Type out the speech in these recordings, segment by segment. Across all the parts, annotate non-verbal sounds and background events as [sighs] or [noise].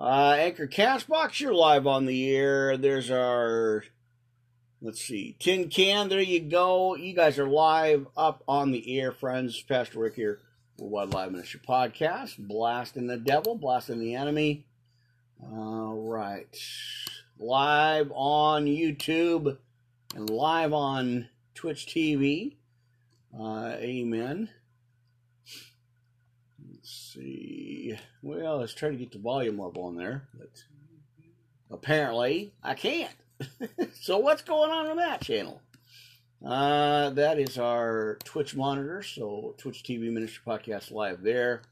Uh, Anchor Castbox, you're live on the air. There's our, let's see, Tin Can. There you go. You guys are live up on the air, friends. Pastor Rick here. Worldwide Live Ministry Podcast. Blasting the devil, blasting the enemy. All right. Live on YouTube and live on Twitch TV. Uh, amen. Let's see. Well, let's try to get the volume up on there. But apparently, I can't. [laughs] so, what's going on on that channel? Uh, that is our Twitch monitor. So, Twitch TV Ministry Podcast live there.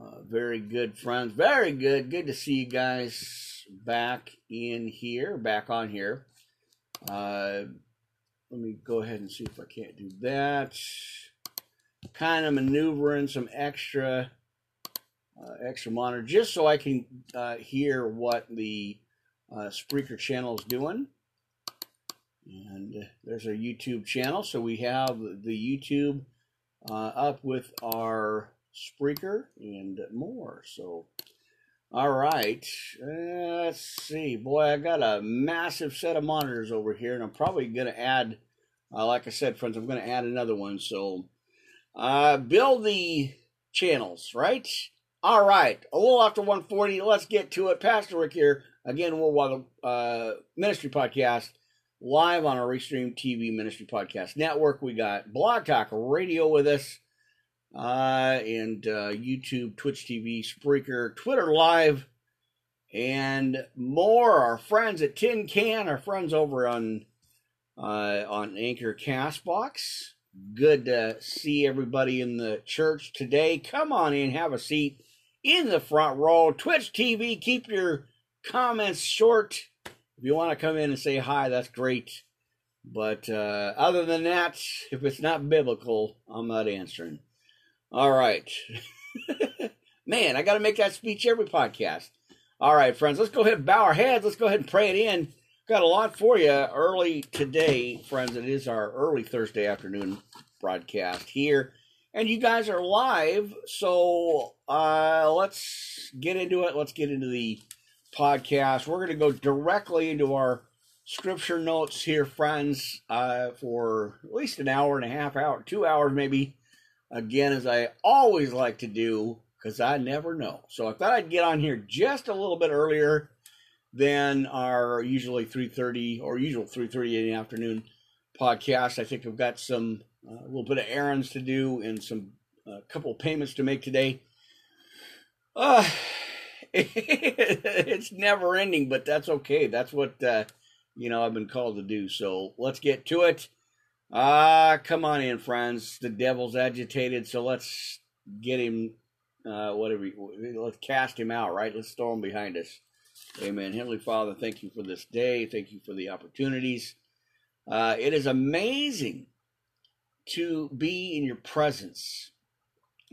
Uh, very good friends. Very good. Good to see you guys back in here, back on here. Uh, let me go ahead and see if I can't do that. Kind of maneuvering some extra, extra monitor just so I can uh, hear what the uh, Spreaker channel is doing. And there's our YouTube channel. So we have the YouTube uh, up with our Spreaker and more. So, all right, uh, let's see. Boy, I got a massive set of monitors over here, and I'm probably going to add, uh, like I said, friends, I'm going to add another one. So, uh, build the channels, right? All right, a little after 140. Let's get to it. Pastor Rick here again. Worldwide uh, Ministry Podcast live on our Restream TV Ministry Podcast Network. We got Blog Talk Radio with us uh, and uh, YouTube, Twitch TV, Spreaker, Twitter Live, and more. Our friends at Tin Can, our friends over on uh, on Anchor Castbox. Good to see everybody in the church today. Come on in, have a seat in the front row. Twitch TV, keep your comments short. If you want to come in and say hi, that's great. But uh, other than that, if it's not biblical, I'm not answering. All right. [laughs] Man, I got to make that speech every podcast. All right, friends, let's go ahead and bow our heads. Let's go ahead and pray it in. Got a lot for you early today, friends. It is our early Thursday afternoon broadcast here. And you guys are live, so uh, let's get into it. Let's get into the podcast. We're going to go directly into our scripture notes here, friends, uh, for at least an hour and a half, hour, two hours maybe again, as I always like to do, because I never know. So I thought I'd get on here just a little bit earlier than our usually 3.30 or usual 3.30 in the afternoon podcast. I think I've got some, uh, a little bit of errands to do and some, a uh, couple of payments to make today. Uh, [laughs] it's never ending, but that's okay. That's what, uh, you know, I've been called to do. So let's get to it. Ah, come on in, friends. The devil's agitated, so let's get him. Uh, whatever. Let's cast him out. Right. Let's throw him behind us. Amen. Heavenly Father, thank you for this day. Thank you for the opportunities. Uh, it is amazing to be in your presence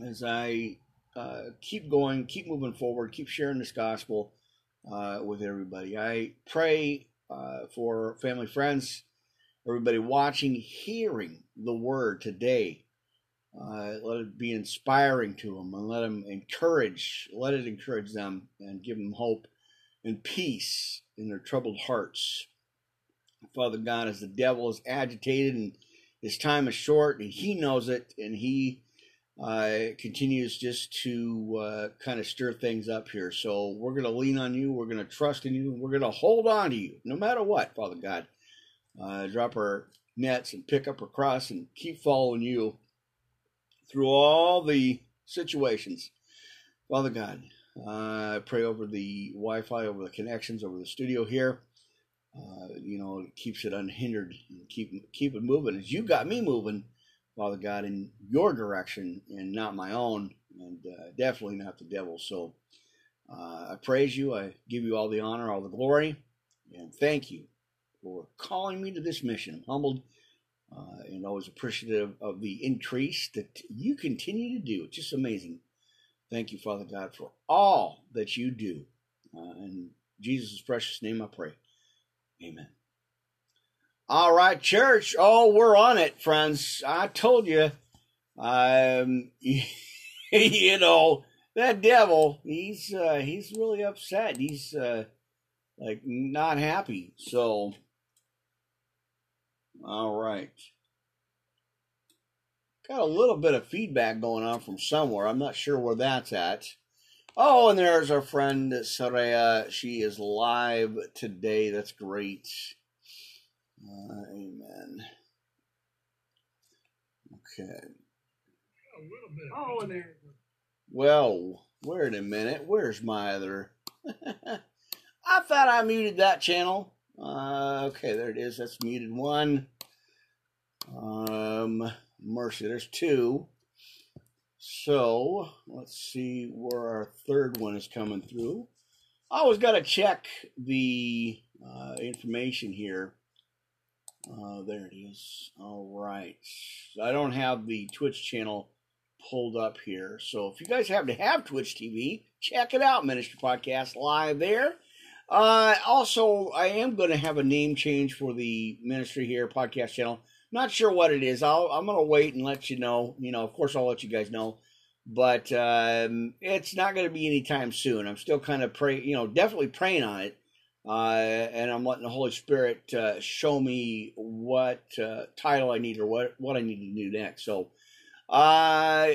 as I uh, keep going, keep moving forward, keep sharing this gospel uh, with everybody. I pray uh, for family, friends everybody watching, hearing the word today. Uh, let it be inspiring to them and let them encourage, let it encourage them and give them hope and peace in their troubled hearts. Father God, as the devil is agitated and his time is short and he knows it and he uh, continues just to uh, kind of stir things up here. So we're going to lean on you. We're going to trust in you. We're going to hold on to you no matter what, Father God uh, drop our nets and pick up our cross and keep following you through all the situations. Father God, uh, I pray over the Wi Fi, over the connections, over the studio here. Uh, you know, keeps it unhindered and keep, keep it moving as you got me moving, Father God, in your direction and not my own, and uh, definitely not the devil. So uh, I praise you. I give you all the honor, all the glory, and thank you for calling me to this mission. I'm humbled uh, and always appreciative of the increase that you continue to do. It's just amazing. Thank you, Father God, for all that you do. Uh, in Jesus' precious name I pray. Amen. All right, church. Oh, we're on it, friends. I told you. Um, [laughs] you know, that devil, he's uh, he's really upset. He's uh, like not happy. So, all right. Got a little bit of feedback going on from somewhere. I'm not sure where that's at. Oh, and there's our friend Saraya. She is live today. That's great. Uh, amen. Okay. Oh, and there. Well, wait a minute. Where's my other? [laughs] I thought I muted that channel. Uh, okay, there it is. That's muted one. Um, mercy, there's two. So let's see where our third one is coming through. I always got to check the uh, information here. Uh, there it is. All right. I don't have the Twitch channel pulled up here. So if you guys happen to have Twitch TV, check it out, Ministry Podcast live there. Uh, also, I am going to have a name change for the ministry here podcast channel. Not sure what it is. I'll, I'm going to wait and let you know. You know, of course, I'll let you guys know. But um, it's not going to be anytime soon. I'm still kind of pray, you know, definitely praying on it. Uh, and I'm letting the Holy Spirit uh, show me what uh, title I need or what, what I need to do next. So, uh,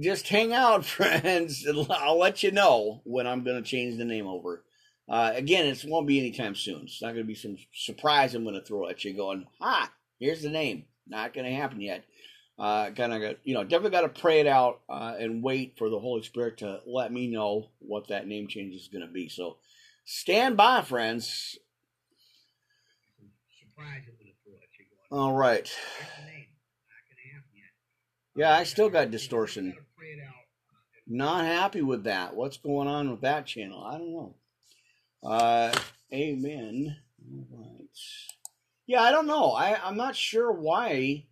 just hang out, [laughs] friends. I'll let you know when I'm going to change the name over. Uh, again, it won't be anytime soon. It's not going to be some surprise I'm going to throw at you going, ha, here's the name. Not going to happen yet. Uh, kind of, you know, definitely got to pray it out uh, and wait for the Holy Spirit to let me know what that name change is going to be. So stand by, friends. Surprise I'm gonna throw at you. Going, All right. "Here's the name." Not gonna happen yet. Yeah, I still got distortion. gotta pray it out. Not happy with that. What's going on with that channel? I don't know. Uh, amen. All right. Yeah, I don't know. I I'm not sure why.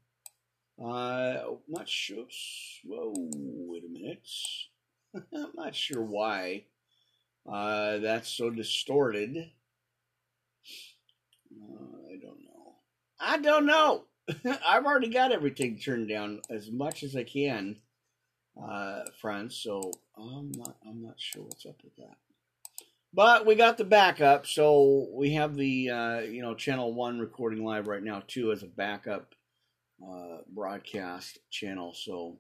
Uh, not sure. Whoa, wait a minute. [laughs] I'm not sure why. Uh, that's so distorted. Uh, I don't know. I don't know. [laughs] I've already got everything turned down as much as I can uh, friends. So I'm not I'm not sure what's up with that. But we got the backup, so we have the uh, you know channel one recording live right now too as a backup uh, broadcast channel. So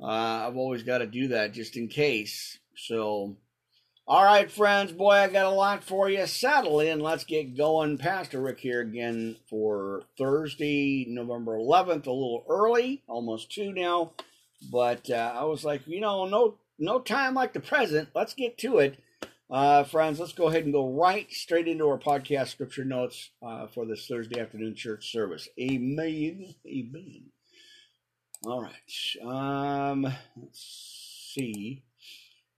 uh, I've always got to do that just in case. So. All right, friends. Boy, I got a lot for you. Settle in. Let's get going. Pastor Rick here again for Thursday, November 11th. A little early, almost two now but uh, I was like, you know, no, no time like the present. Let's get to it, uh, friends. Let's go ahead and go right straight into our podcast scripture notes uh, for this Thursday afternoon church service. Amen. Amen. All right. Um, let's see.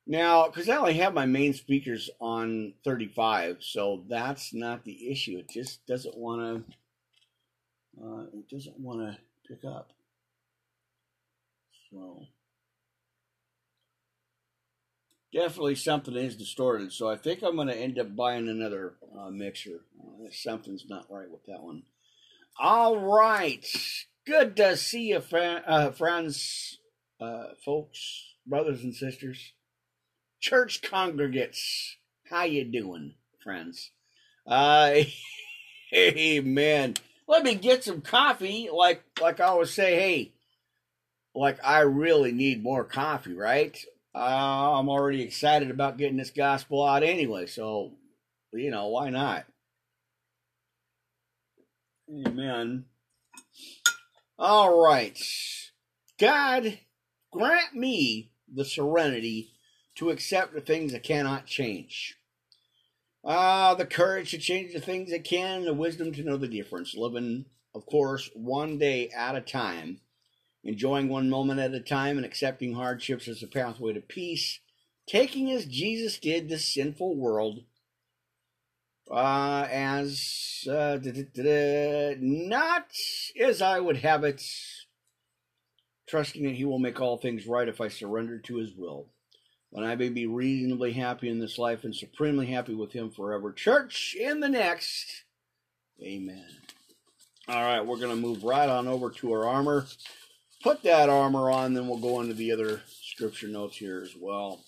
Now, because I only have my main speakers on 35, so that's not the issue. It just doesn't want to. Uh, it doesn't want to pick up. So definitely something is distorted. So I think I'm going to end up buying another uh, mixer. Uh, something's not right with that one. All right, good to see you, fri- uh, friends, uh, folks, brothers and sisters, church congregates. How you doing, friends? Uh, [laughs] amen. Let me get some coffee. Like like I always say, hey like I really need more coffee, right? Uh, I'm already excited about getting this gospel out anyway, so you know why not? Amen. All right, God, grant me the serenity to accept the things I cannot change. Ah, the courage to change the things I can, the wisdom to know the difference. Living, of course, one day at a time enjoying one moment at a time and accepting hardships as a pathway to peace, taking as Jesus did the sinful world uh, as uh, da, da, da, not as I would have it, trusting that He will make all things right if I surrender to His will. When I may be reasonably happy in this life and supremely happy with Him forever. Church in the next. Amen. All right, we're going to move right on over to our armor put that armor on, then we'll go into the other scripture notes here as well.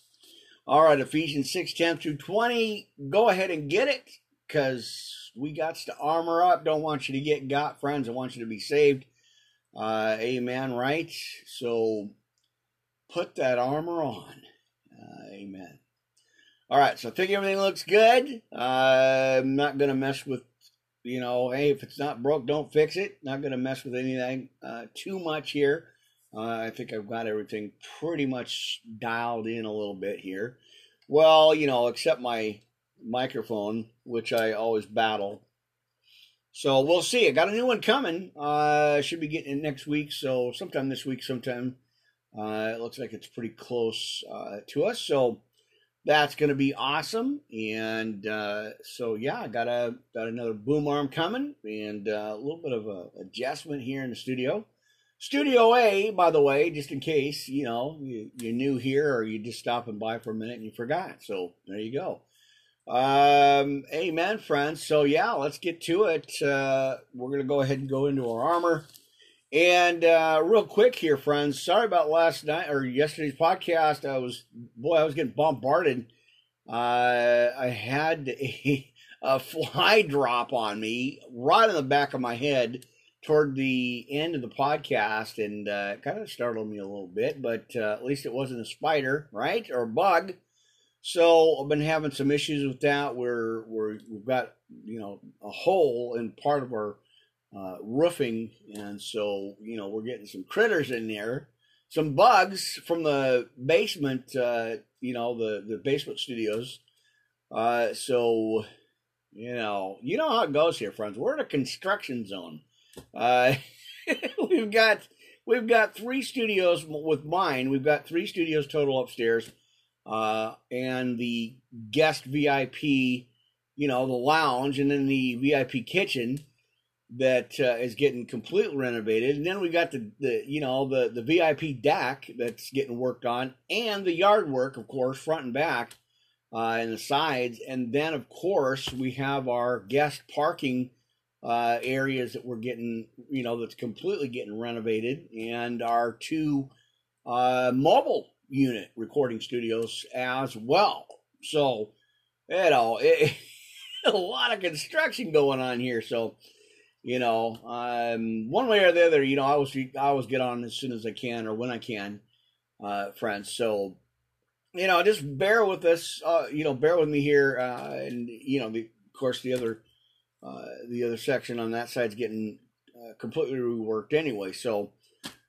All right, Ephesians 6 10 through 20. Go ahead and get it because we got to armor up. Don't want you to get got, friends. I want you to be saved. Uh, amen, right? So put that armor on. Uh, amen. All right, so I think everything looks good. Uh, I'm not going to mess with, you know, hey, if it's not broke, don't fix it. Not going to mess with anything uh, too much here. Uh, I think I've got everything pretty much dialed in a little bit here. Well, you know, except my microphone, which I always battle. So we'll see. I got a new one coming. Uh, should be getting it next week. So sometime this week, sometime. Uh, it looks like it's pretty close uh, to us. So that's going to be awesome. And uh, so yeah, I got a got another boom arm coming, and uh, a little bit of a adjustment here in the studio. Studio A, by the way, just in case you know you, you're new here or you just stopping by for a minute and you forgot. So there you go. Um, amen, friends. So yeah, let's get to it. Uh, we're gonna go ahead and go into our armor. And uh, real quick here, friends. Sorry about last night or yesterday's podcast. I was boy, I was getting bombarded. Uh, I had a, [laughs] a fly drop on me right in the back of my head toward the end of the podcast, and uh, kind of startled me a little bit. But uh, at least it wasn't a spider, right, or a bug. So I've been having some issues with that. Where we're we've got you know a hole in part of our uh, roofing, and so you know we're getting some critters in there, some bugs from the basement. Uh, you know the the basement studios. Uh, so you know you know how it goes here, friends. We're in a construction zone. Uh, [laughs] we've got we've got three studios with mine. We've got three studios total upstairs, uh, and the guest VIP, you know, the lounge, and then the VIP kitchen that uh, is getting completely renovated. And then we got the, the you know the the VIP deck that's getting worked on, and the yard work, of course, front and back, uh, and the sides. And then, of course, we have our guest parking uh, areas that we're getting, you know, that's completely getting renovated, and our two uh, mobile unit recording studios as well. So, you know, it, [laughs] a lot of construction going on here. So, you know, um, one way or the other, you know, I always I always get on as soon as I can or when I can, uh, friends. So, you know, just bear with us. Uh, you know, bear with me here, uh, and you know, the, of course, the other uh, the other section on that side's getting uh, completely reworked anyway. So,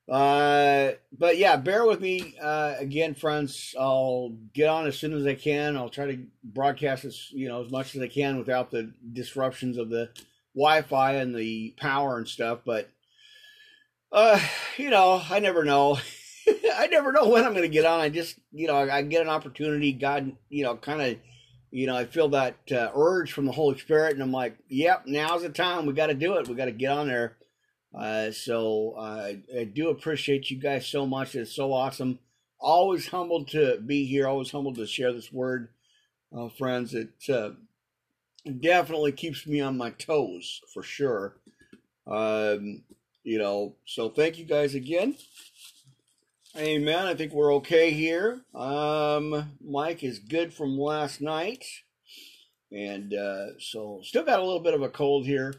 uh, but yeah, bear with me uh, again, friends. I'll get on as soon as I can. I'll try to broadcast as you know as much as I can without the disruptions of the Wi-Fi and the power and stuff. But uh, you know, I never know. [laughs] I never know when I'm going to get on. I just, you know, I get an opportunity. God, you know, kind of you know, I feel that uh, urge from the Holy Spirit, and I'm like, yep, now's the time. We got to do it. We got to get on there. Uh, so uh, I do appreciate you guys so much. It's so awesome. Always humbled to be here. Always humbled to share this word, uh, friends. It uh, definitely keeps me on my toes for sure. Um, you know, so thank you guys again. Amen. I think we're okay here. Um, Mike is good from last night. And uh, so, still got a little bit of a cold here.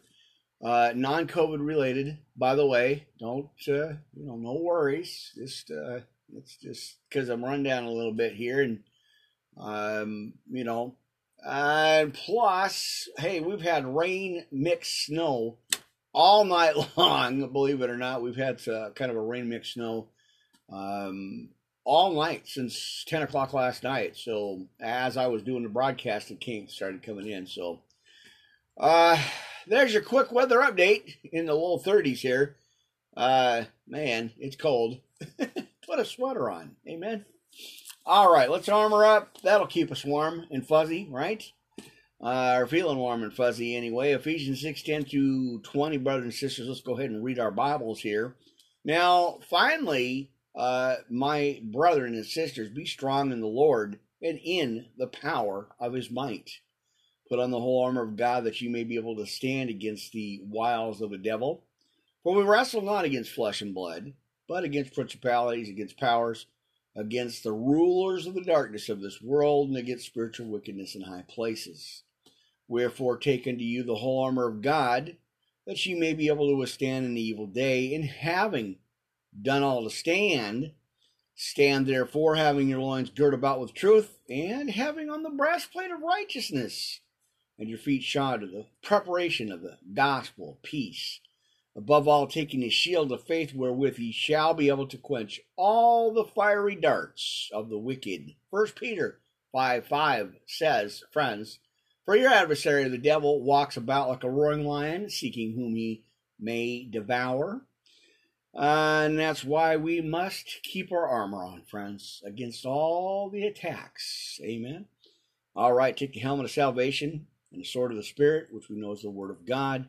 Uh, non COVID related, by the way. Don't, uh, you know, no worries. Just, uh, it's just because I'm run down a little bit here. And, um, you know, and plus, hey, we've had rain mixed snow all night [laughs] long. Believe it or not, we've had uh, kind of a rain mixed snow um, all night since 10 o'clock last night. So as I was doing the broadcast, it came started coming in. So uh, there's your quick weather update in the low 30s here. Uh, man, it's cold. [laughs] Put a sweater on. Amen. All right, let's armor up. That'll keep us warm and fuzzy, right? Uh, or feeling warm and fuzzy anyway. Ephesians 6 10 to 20, brothers and sisters. Let's go ahead and read our Bibles here. Now, finally, uh, my brethren and sisters, be strong in the Lord and in the power of his might. Put on the whole armor of God that you may be able to stand against the wiles of the devil. For we wrestle not against flesh and blood, but against principalities, against powers, against the rulers of the darkness of this world and against spiritual wickedness in high places. Wherefore, take unto you the whole armor of God, that ye may be able to withstand in the evil day, and having done all to stand, stand therefore, having your loins girt about with truth, and having on the breastplate of righteousness, and your feet shod with the preparation of the gospel of peace above all taking the shield of faith wherewith ye shall be able to quench all the fiery darts of the wicked. First Peter 5 5 says, Friends, for your adversary the devil walks about like a roaring lion, seeking whom he may devour. And that's why we must keep our armor on, friends, against all the attacks. Amen. All right, take the helmet of salvation and the sword of the Spirit, which we know is the word of God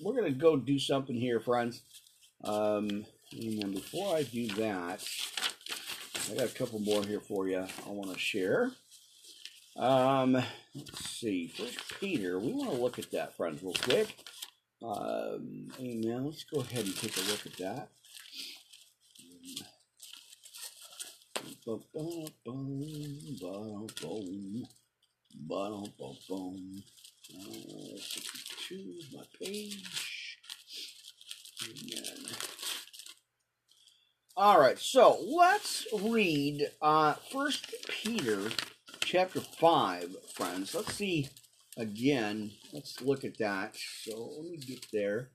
we're going to go do something here, friends. Um, and before I do that, I got a couple more here for you I want to share. Um, let's see. First Peter, we want to look at that, friends, real quick. Um, amen. Let's go ahead and take a look at that. Uh, choose my page. Amen. All right, so let's read uh, First Peter chapter five, friends. Let's see again. Let's look at that. So let me get there.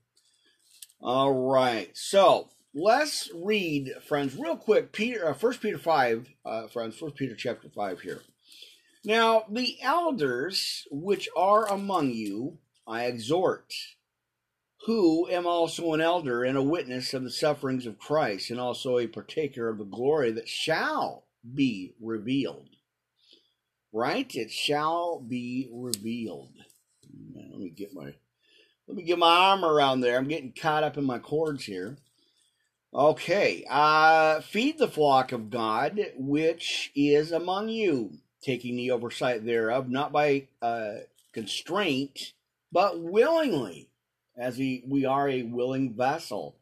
All right, so let's read, friends, real quick. Peter, uh, First Peter five, uh, friends. First Peter chapter five here. Now, the elders which are among you, I exhort, who am also an elder and a witness of the sufferings of Christ, and also a partaker of the glory that shall be revealed. Right? It shall be revealed. Let me get my let me get my arm around there. I'm getting caught up in my cords here. Okay. Uh feed the flock of God which is among you taking the oversight thereof, not by uh, constraint, but willingly, as we, we are a willing vessel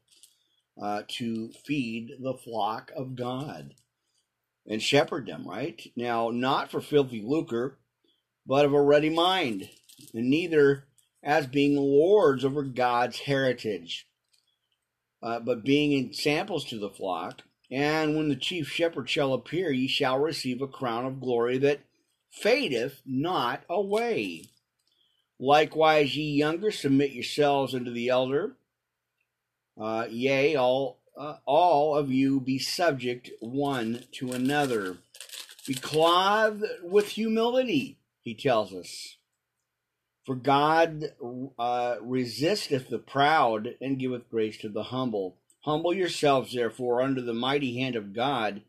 uh, to feed the flock of God and shepherd them, right? Now, not for filthy lucre, but of a ready mind, and neither as being lords over God's heritage, uh, but being examples to the flock. And when the chief shepherd shall appear, ye shall receive a crown of glory that fadeth not away. Likewise, ye younger, submit yourselves unto the elder. Uh, yea, all uh, all of you be subject one to another. Be clothed with humility, he tells us. For God uh, resisteth the proud and giveth grace to the humble. Humble yourselves, therefore, under the mighty hand of God,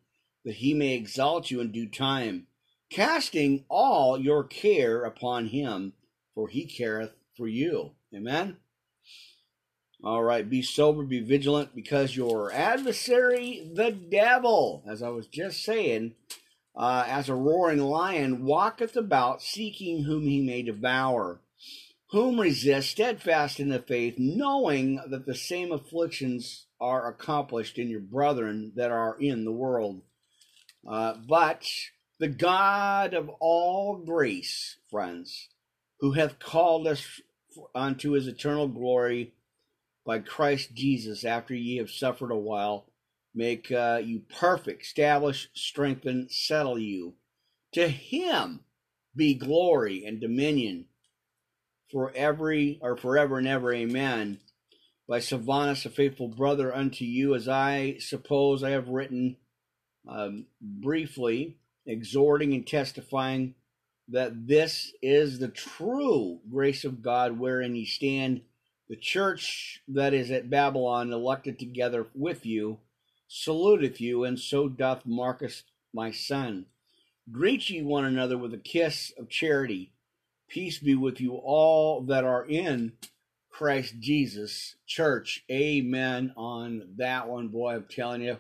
that he may exalt you in due time, casting all your care upon him, for he careth for you. Amen. All right, be sober, be vigilant, because your adversary, the devil, as I was just saying, uh, as a roaring lion, walketh about, seeking whom he may devour. Whom resist steadfast in the faith, knowing that the same afflictions are accomplished in your brethren that are in the world. Uh, but the God of all grace, friends, who hath called us unto his eternal glory by Christ Jesus, after ye have suffered a while, make uh, you perfect, establish, strengthen, settle you. To him be glory and dominion for every or forever and ever. Amen by Silvanus, a faithful brother unto you, as I suppose I have written um, briefly, exhorting and testifying that this is the true grace of God wherein ye stand. The church that is at Babylon, elected together with you, saluteth you, and so doth Marcus my son. Greet ye one another with a kiss of charity. Peace be with you all that are in Christ Jesus. Church, amen on that one, boy. I'm telling you,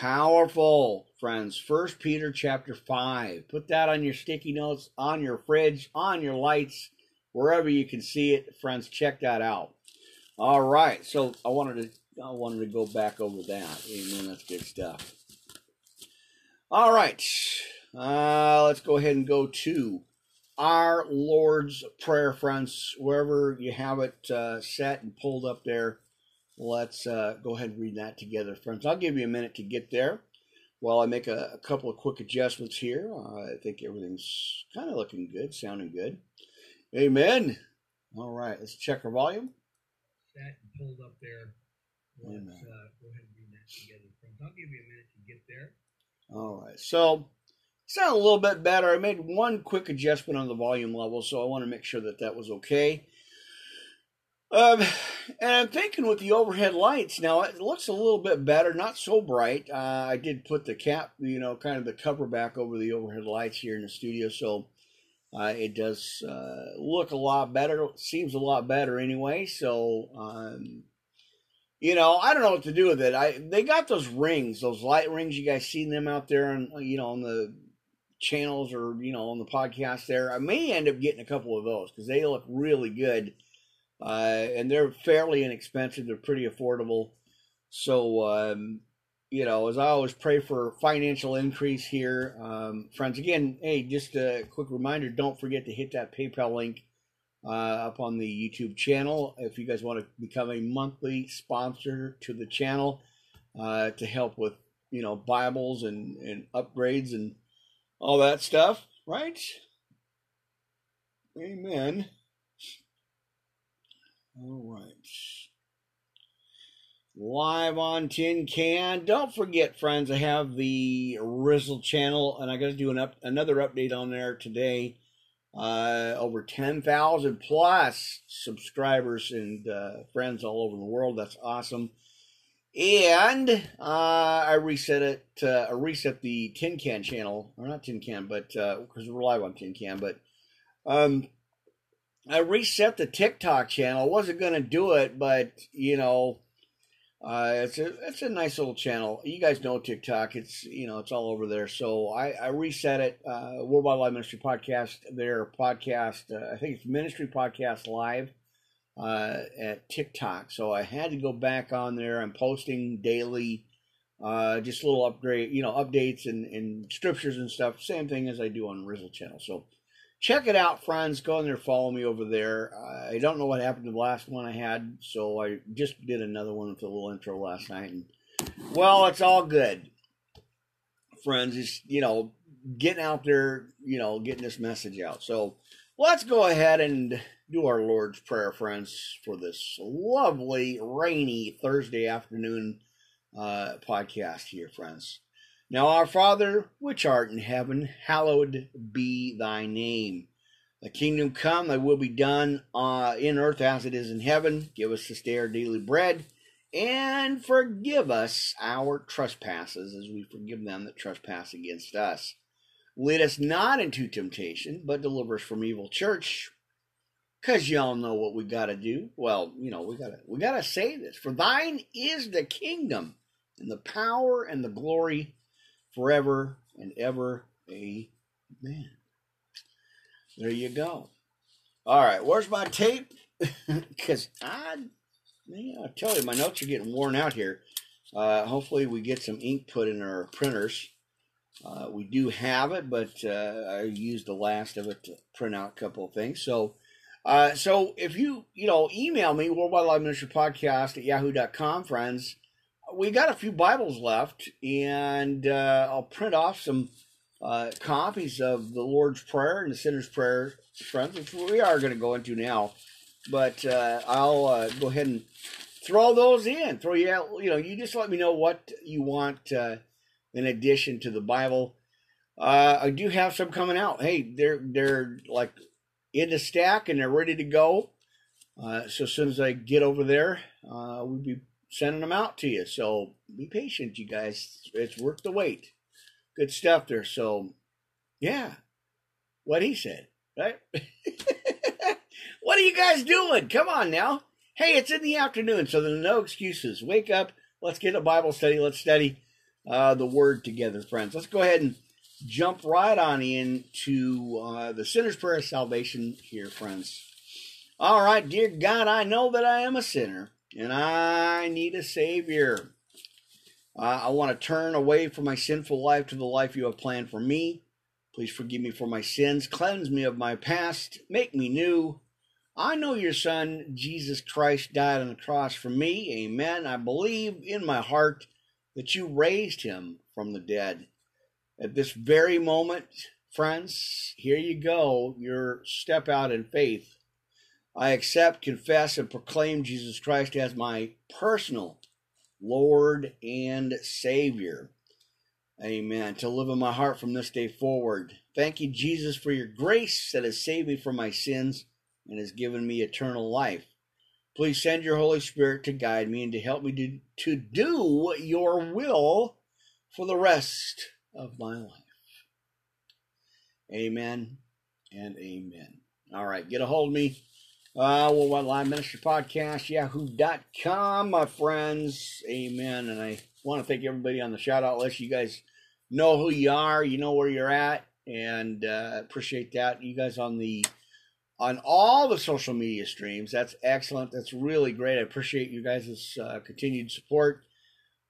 powerful, friends. First Peter chapter 5. Put that on your sticky notes, on your fridge, on your lights, wherever you can see it. Friends, check that out. All right, so I wanted to I wanted to go back over that. Amen. That's good stuff. All right, uh, let's go ahead and go to our Lord's Prayer, friends. Wherever you have it uh, set and pulled up there, let's uh, go ahead and read that together, friends. I'll give you a minute to get there while I make a, a couple of quick adjustments here. Uh, I think everything's kind of looking good, sounding good. Amen. All right, let's check our volume. And pulled up there. Let's Amen. uh, go ahead and read that together, friends. I'll give you a minute to get there. All right. So sound a little bit better. I made one quick adjustment on the volume level, so I want to make sure that that was okay. Um, and I'm thinking with the overhead lights now, it looks a little bit better, not so bright. Uh, I did put the cap, you know, kind of the cover back over the overhead lights here in the studio, so uh, it does uh, look a lot better. Seems a lot better anyway. So, um, you know, I don't know what to do with it. I they got those rings, those light rings. You guys seen them out there on, you know, on the channels or you know on the podcast there. I may end up getting a couple of those because they look really good, uh, and they're fairly inexpensive. They're pretty affordable. So, um, you know, as I always pray for financial increase here, um, friends. Again, hey, just a quick reminder: don't forget to hit that PayPal link uh, up on the YouTube channel if you guys want to become a monthly sponsor to the channel uh, to help with you know Bibles and and upgrades and all that stuff, right? Amen. All right. Live on Tin Can. Don't forget, friends, I have the Rizzle channel, and I got to do an up another update on there today. Uh, over ten thousand plus subscribers and uh, friends all over the world. That's awesome. And uh, I reset it. Uh, I reset the Tin Can channel, or not Tin Can, but because we're live on Tin Can. But um, I reset the TikTok channel. Wasn't gonna do it, but you know, uh, it's a it's a nice little channel. You guys know TikTok. It's you know it's all over there. So I, I reset it. Uh, Worldwide Live Ministry Podcast. Their podcast. Uh, I think it's Ministry Podcast Live uh, at TikTok. So I had to go back on there. I'm posting daily, uh, just little upgrade, you know, updates and, and scriptures and stuff. Same thing as I do on Rizzle channel. So check it out, friends. Go in there, follow me over there. I don't know what happened to the last one I had, so I just did another one with a little intro last night. And well, it's all good, friends. It's you know getting out there, you know, getting this message out. So let's go ahead and do our Lord's Prayer, friends, for this lovely, rainy Thursday afternoon uh, podcast here, friends. Now, our Father, which art in heaven, hallowed be thy name. The kingdom come, thy will be done uh, in earth as it is in heaven. Give us this day our daily bread, and forgive us our trespasses as we forgive them that trespass against us. Lead us not into temptation, but deliver us from evil. Church, Cause y'all know what we gotta do. Well, you know, we gotta we gotta say this. For thine is the kingdom and the power and the glory forever and ever. Amen. There you go. All right, where's my tape? [laughs] Because I, man, I tell you, my notes are getting worn out here. Uh, hopefully, we get some ink put in our printers. Uh, we do have it, but uh, I used the last of it to print out a couple of things. So, uh, so if you, you know, email me, Worldwide Live Ministry Podcast at yahoo.com, friends. We got a few Bibles left, and uh, I'll print off some uh, copies of the Lord's Prayer and the Sinner's Prayer, friends, which we are going to go into now. But uh, I'll uh, go ahead and throw those in. Throw you out, you know, you just let me know what you want uh, in addition to the Bible. Uh, I do have some coming out. Hey, they're they're like in the stack and they're ready to go. So as soon as I get over there, we'll be sending them out to you. So be patient, you guys. It's worth the wait. good stuff there. So, yeah, what he said, right? [laughs] what are you guys doing? Come on now. Hey, it's in the afternoon, so there's no excuses. Wake up. Let's get a Bible study. Let's study uh, the Word together, friends. Let's go ahead and jump right on into uh, the sinner's prayer of salvation here, friends. All right, dear God, I know that I am a sinner and I need a Savior. Uh, I want to turn away from my sinful life to the life you have planned for me. Please forgive me for my sins, cleanse me of my past, make me new. I know your Son, Jesus Christ, died on the cross for me. Amen. I believe in my heart that you raised him from the dead. At this very moment, friends, here you go, your step out in faith. I accept, confess, and proclaim Jesus Christ as my personal Lord and Savior. Amen. To live in my heart from this day forward. Thank you, Jesus, for your grace that has saved me from my sins and has given me eternal life. Please send your Holy Spirit to guide me and to help me to, to do your will for the rest of my life. Amen and amen. All right, get a hold of me. Uh, Worldwide Live Ministry Podcast, yahoo.com, my friends. Amen. And I want to thank everybody on the shout out list. You guys know who you are, you know where you're at, and uh, appreciate that. You guys on the on all the social media streams. That's excellent. That's really great. I appreciate you guys' uh, continued support.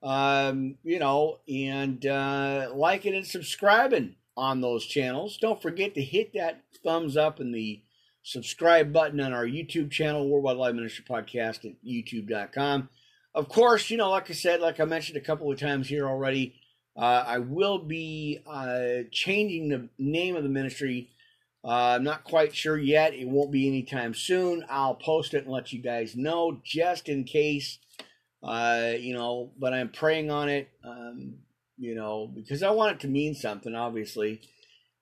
Um, you know, and uh, liking and subscribing on those channels. Don't forget to hit that thumbs up and the subscribe button on our YouTube channel, Worldwide Live Ministry Podcast at youtube.com. Of course, you know, like I said, like I mentioned a couple of times here already, uh, I will be uh, changing the name of the ministry. Uh, I'm not quite sure yet. It won't be anytime soon. I'll post it and let you guys know just in case, uh, you know, but I'm praying on it, um, you know, because I want it to mean something, obviously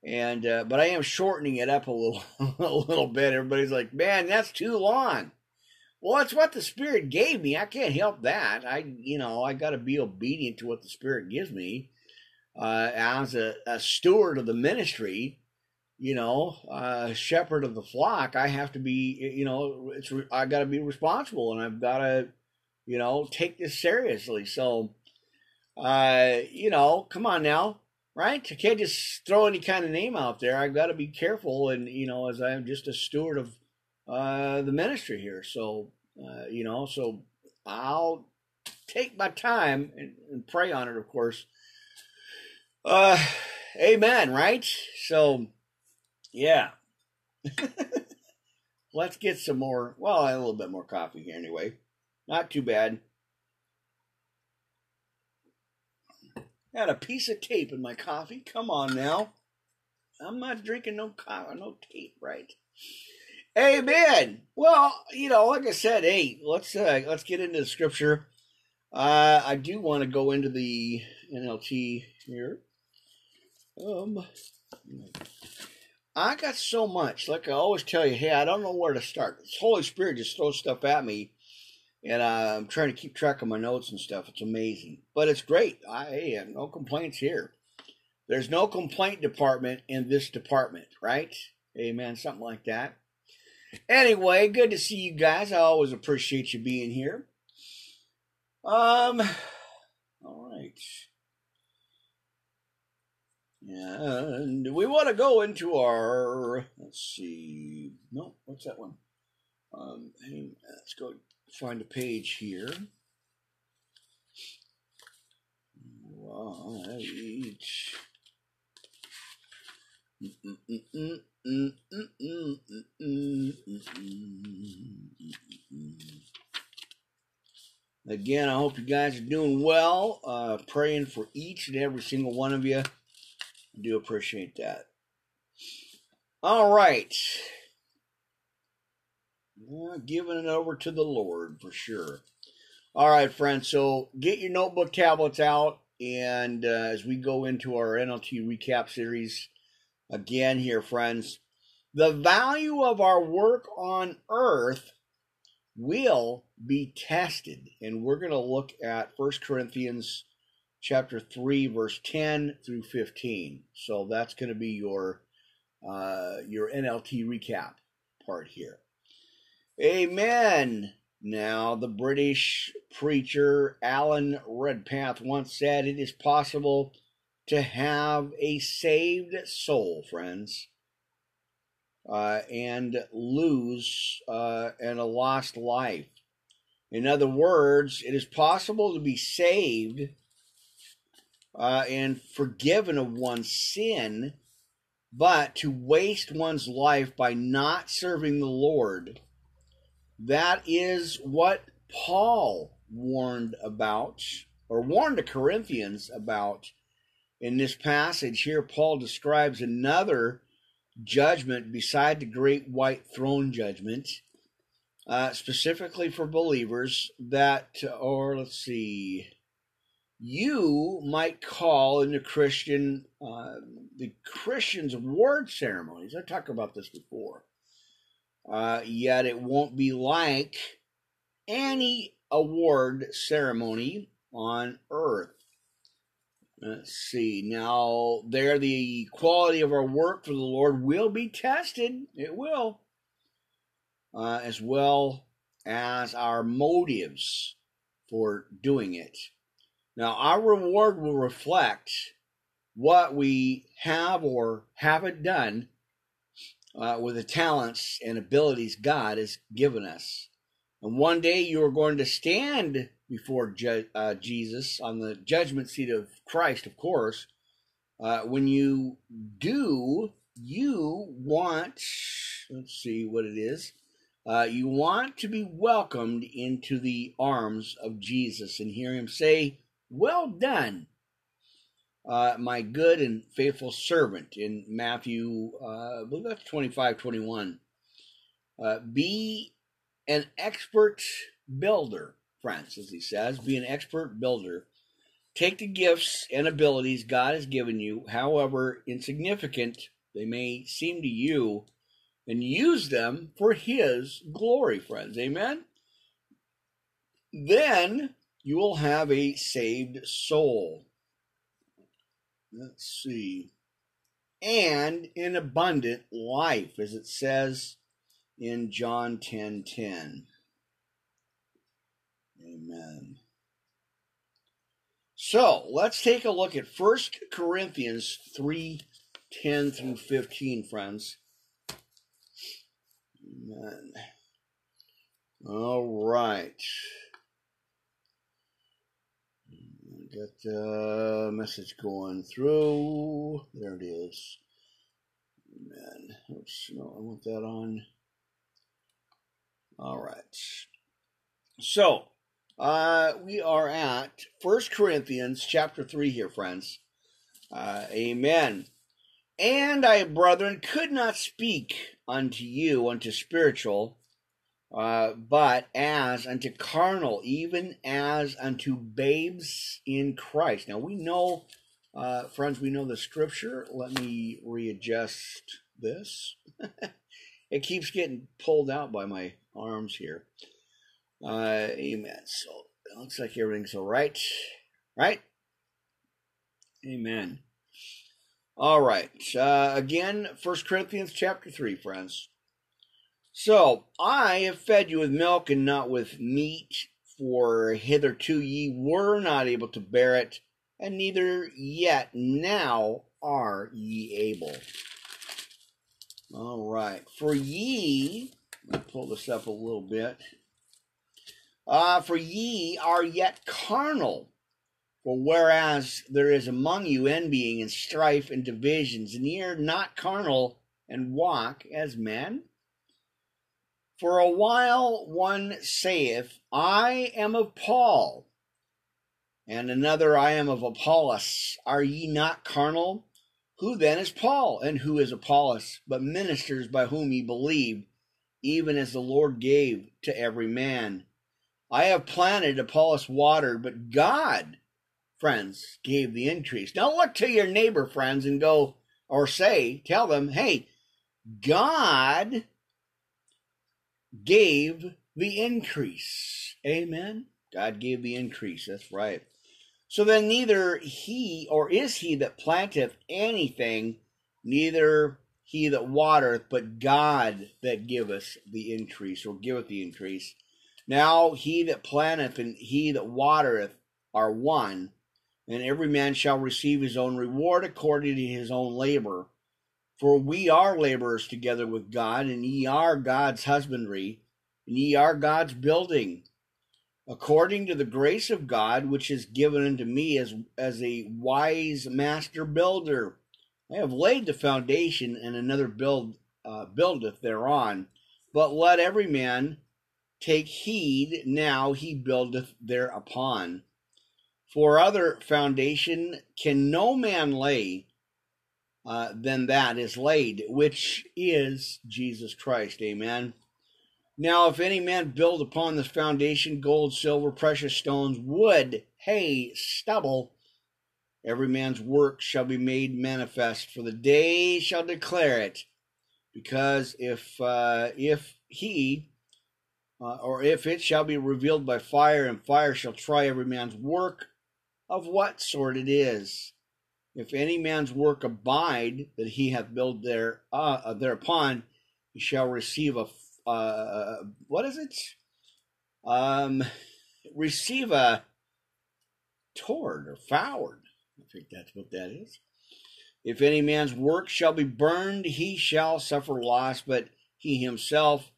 and uh, but I am shortening it up a little [laughs] a little bit. Everybody's like, "Man, that's too long." Well, it's what the Spirit gave me. I can't help that. I, you know, I got to be obedient to what the Spirit gives me uh, as a, a, steward of the ministry. You know, uh, shepherd of the flock. I have to be. You know, it's I got to be responsible, and I've got to, you know, take this seriously. So, uh, you know, come on now right? I can't just throw any kind of name out there. I've got to be careful, and you know, as I'm just a steward of uh, the ministry here, so uh, you know, so I'll take my time and, and pray on it, of course. Uh, amen. Right? So, yeah. [laughs] Let's get some more. Well, a little bit more coffee here, anyway. Not too bad. Had a piece of tape in my coffee. Come on now. I'm not drinking no coffee, no tape, right? Amen. Well, you know, like I said, hey, let's uh, let's get into the scripture. Uh, I do want to go into the NLT here. Um, I got so much. Like I always tell you, hey, I don't know where to start. Holy Spirit just throws stuff at me and uh, I'm trying to keep track of my notes and stuff. It's amazing, but it's great. I have no complaints here. There's no complaint department in this department, right? Amen. Something like that. Anyway, good to see you guys. I always appreciate you being here. Um, all right. And we want to go into our, let's see, no, what's that one? Um, let's go find a page here. Right. Again, I hope you guys are doing well. Uh, praying for each and every single one of you. I do appreciate that. All right. Giving it over to the Lord for sure. All right, friends. So get your notebook tablets out, and uh, as we go into our NLT recap series again here, friends, the value of our work on earth will be tested, and we're going to look at First Corinthians chapter 3, verse 10 through 15. So that's going to be your uh, your NLT recap part here. Amen. Now, the British preacher Alan Redpath once said it is possible to have a saved soul, friends, uh, and lose uh, and a lost life. In other words, it is possible to be saved uh, and forgiven of one's sin, but to waste one's life by not serving the Lord that is what Paul warned about, or warned the Corinthians about. In this passage here, Paul describes another judgment beside the great white throne judgment, uh, specifically for believers that, or let's see, you might call in the Christian, uh, the Christian's award ceremonies. I talked about this before uh, yet it won't be like any award ceremony on earth. Let's see. Now, there, the quality of our work for the Lord will be tested. It will. Uh, as well as our motives for doing it. Now, our reward will reflect what we have or haven't done uh, with the talents and abilities God has given us. And one day you are going to stand before ju- uh, Jesus on the judgment seat of Christ, of course. Uh, when you do, you want, let's see what it is. Uh, you want to be welcomed into the arms of Jesus and hear him say, Well done, uh, my good and faithful servant in Matthew, uh, I believe that's 25, 21. Uh, be an expert builder, Francis, he says. Be an expert builder. Take the gifts and abilities God has given you, however insignificant they may seem to you, and use them for His glory, friends. Amen? Then you will have a saved soul let's see, and in abundant life, as it says in John 10 10. Amen. So let's take a look at 1 Corinthians 3 10 through 15, friends. Amen. All right. Got the message going through. There it is. Man, oops, no, I want that on. All right. So, uh, we are at First Corinthians chapter 3 here, friends. Uh, amen. And I, brethren, could not speak unto you unto spiritual, uh, but as unto carnal, even as unto babes in Christ. Now we know, uh, friends, we know the scripture. Let me readjust this. [laughs] it keeps getting pulled out by my arms here. Uh, amen. So it looks like everything's all right. Right? Amen. All right. Uh, again, First Corinthians chapter 3, friends. So I have fed you with milk and not with meat, for hitherto ye were not able to bear it, and neither yet now are ye able. All right. For ye, let me pull this up a little bit. Uh, for ye are yet carnal. For whereas there is among you envying and strife and divisions, and ye are not carnal and walk as men, for a while one saith, I am of Paul, and another, I am of Apollos. Are ye not carnal? Who then is Paul, and who is Apollos, but ministers by whom ye believed, even as the Lord gave to every man? I have planted, Apollos watered, but God, friends, gave the increase. Now look to your neighbor, friends, and go, or say, tell them, hey, God gave the increase. Amen. God gave the increase. That's right. So then neither he or is he that planteth anything, neither he that watereth, but God that giveth the increase, or giveth the increase. Now he that planteth and he that watereth are one, and every man shall receive his own reward according to his own labor. For we are laborers together with God, and ye are God's husbandry, and ye are God's building according to the grace of God which is given unto me as as a wise master builder. I have laid the foundation, and another build uh, buildeth thereon. But let every man take heed now he buildeth thereupon. For other foundation can no man lay uh, than that is laid, which is Jesus Christ. Amen. Now, if any man build upon this foundation gold, silver, precious stones, wood, hay, stubble, every man's work shall be made manifest, for the day shall declare it. Because if uh, if he uh, or if it shall be revealed by fire, and fire shall try every man's work of what sort it is. If any man's work abide that he hath built there uh, thereupon, he shall receive a uh, what is it? Um, receive a toward or forward. I think that's what that is. If any man's work shall be burned, he shall suffer loss, but he himself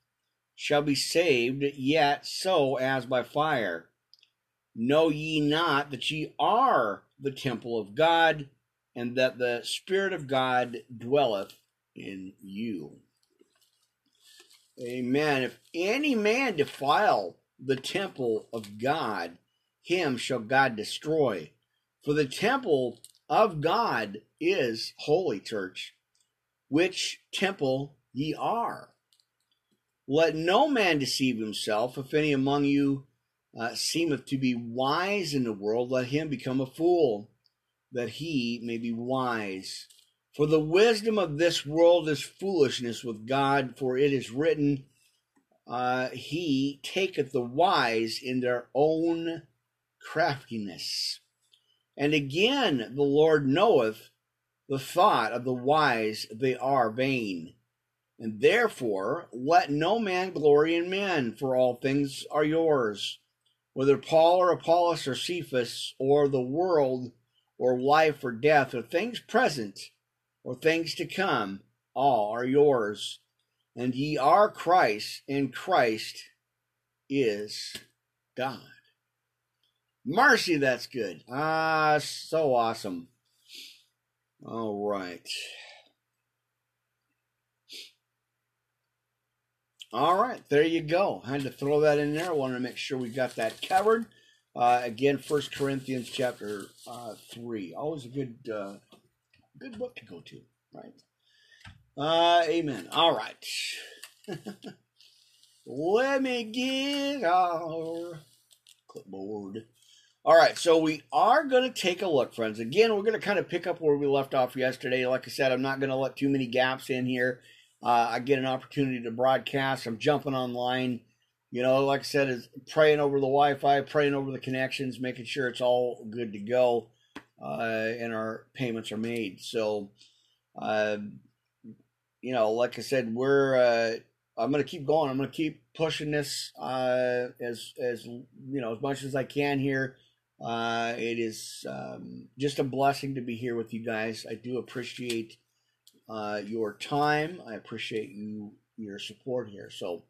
shall be saved, yet so as by fire. Know ye not that ye are the temple of God, and that the Spirit of God dwelleth in you? Amen. If any man defile the temple of God, him shall God destroy. For the temple of God is holy church, which temple ye are. Let no man deceive himself. If any among you uh, seemeth to be wise in the world, let him become a fool, that he may be wise. For the wisdom of this world is foolishness with God, for it is written, uh, He taketh the wise in their own craftiness. And again, the Lord knoweth the thought of the wise, they are vain. And therefore, let no man glory in men, for all things are yours. Whether Paul or Apollos or Cephas, or the world, or life or death, or things present, or things to come, all are yours. And ye are Christ, and Christ is God. Mercy, that's good. Ah, so awesome. All right. All right, there you go. I had to throw that in there. I wanted to make sure we got that covered. Uh, again, First Corinthians chapter uh, three. Always a good, uh, good book to go to, right? Uh, amen. All right. [laughs] Let me get our clipboard. All right, so we are going to take a look, friends. Again, we're going to kind of pick up where we left off yesterday. Like I said, I'm not going to let too many gaps in here. Uh, I get an opportunity to broadcast. I'm jumping online. You know, like I said, is praying over the Wi-Fi, praying over the connections, making sure it's all good to go, uh, and our payments are made. So, uh, you know, like I said, we're uh, I'm gonna keep going. I'm gonna keep pushing this uh, as as you know as much as I can here. Uh, it is um, just a blessing to be here with you guys. I do appreciate uh, your time. I appreciate you your support here. So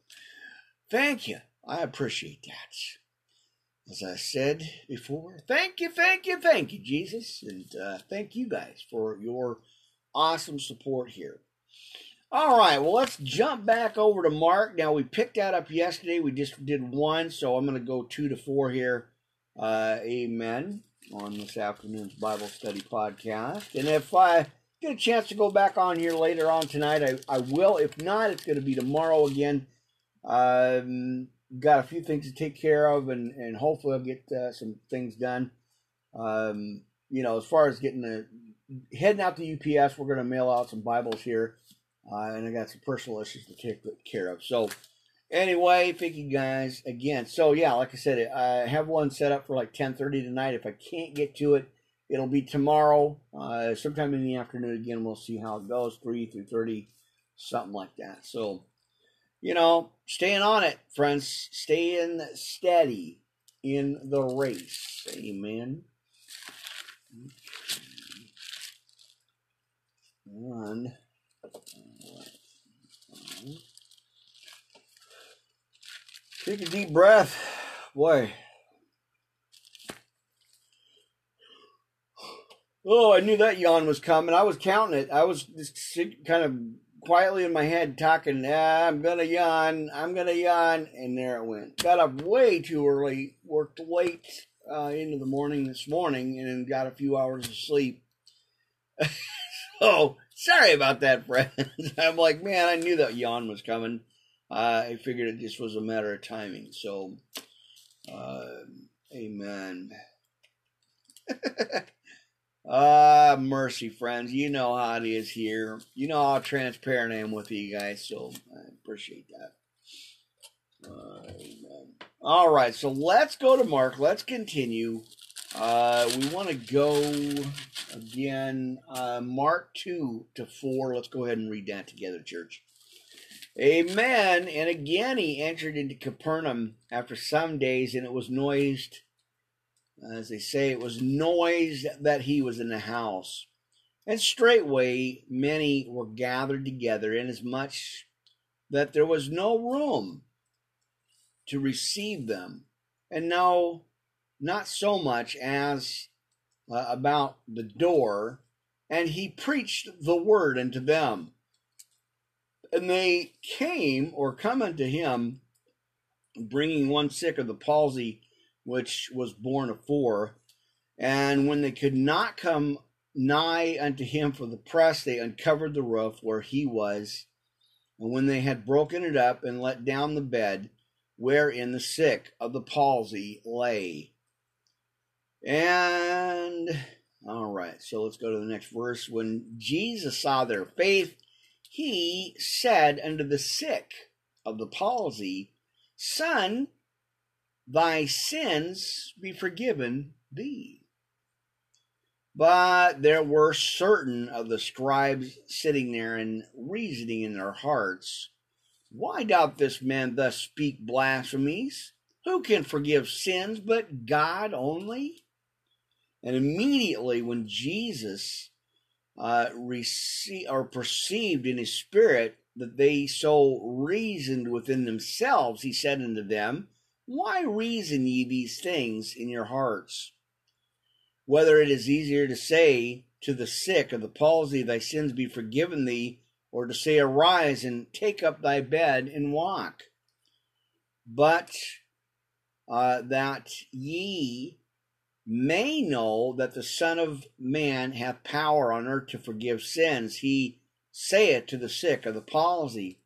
thank you. I appreciate that. As I said before, thank you, thank you, thank you, Jesus, and uh, thank you guys for your awesome support here. All right, well, let's jump back over to Mark. Now, we picked that up yesterday. We just did one, so I'm going to go two to four here. Uh, amen. On this afternoon's Bible study podcast. And if I get a chance to go back on here later on tonight, I, I will. If not, it's going to be tomorrow again. Um, got a few things to take care of, and, and hopefully I'll get uh, some things done. Um, you know, as far as getting the heading out to UPS, we're going to mail out some Bibles here uh, and I got some personal issues to take care of. So, anyway, thank you guys again. So yeah, like I said, I have one set up for like ten thirty tonight. If I can't get to it, it'll be tomorrow, uh, sometime in the afternoon. Again, we'll see how it goes, three through thirty, something like that. So, you know, staying on it, friends, staying steady in the race. Amen. And take a deep breath. Boy. Oh, I knew that yawn was coming. I was counting it. I was just kind of quietly in my head talking, ah, I'm to yawn. I'm to yawn. And there it went. Got up way too early. Worked late uh, into the morning this morning and got a few hours of sleep. [laughs] so sorry about that, friends. [laughs] I'm like, man, I knew that yawn was coming. Uh, I figured it just was a matter of timing. So, uh, amen. [laughs] Ah, uh, mercy, friends. You know how it is here. You know how transparent I am with you guys, so I appreciate that. Uh. All right, so let's go to Mark. Let's continue. Uh, we want to go again, uh, Mark 2 to 4. Let's go ahead and read that together, church. Amen. And again he entered into Capernaum after some days, and it was noised, as they say, it was noised that he was in the house. And straightway many were gathered together, inasmuch that there was no room to receive them. And no, not so much as uh, about the door, and he preached the word unto them. And they came or come unto him, bringing one sick of the palsy, which was born afore. And when they could not come nigh unto him for the press, they uncovered the roof where he was. And when they had broken it up and let down the bed, wherein the sick of the palsy lay. And all right, so let's go to the next verse. When Jesus saw their faith, he said unto the sick of the palsy, Son, thy sins be forgiven thee. But there were certain of the scribes sitting there and reasoning in their hearts, Why doth this man thus speak blasphemies? Who can forgive sins but God only? And immediately when Jesus uh, received or perceived in his spirit that they so reasoned within themselves, he said unto them, Why reason ye these things in your hearts? Whether it is easier to say to the sick of the palsy, Thy sins be forgiven thee, or to say, Arise and take up thy bed and walk. But uh, that ye may know that the Son of Man hath power on earth to forgive sins, he saith to the sick of the palsy.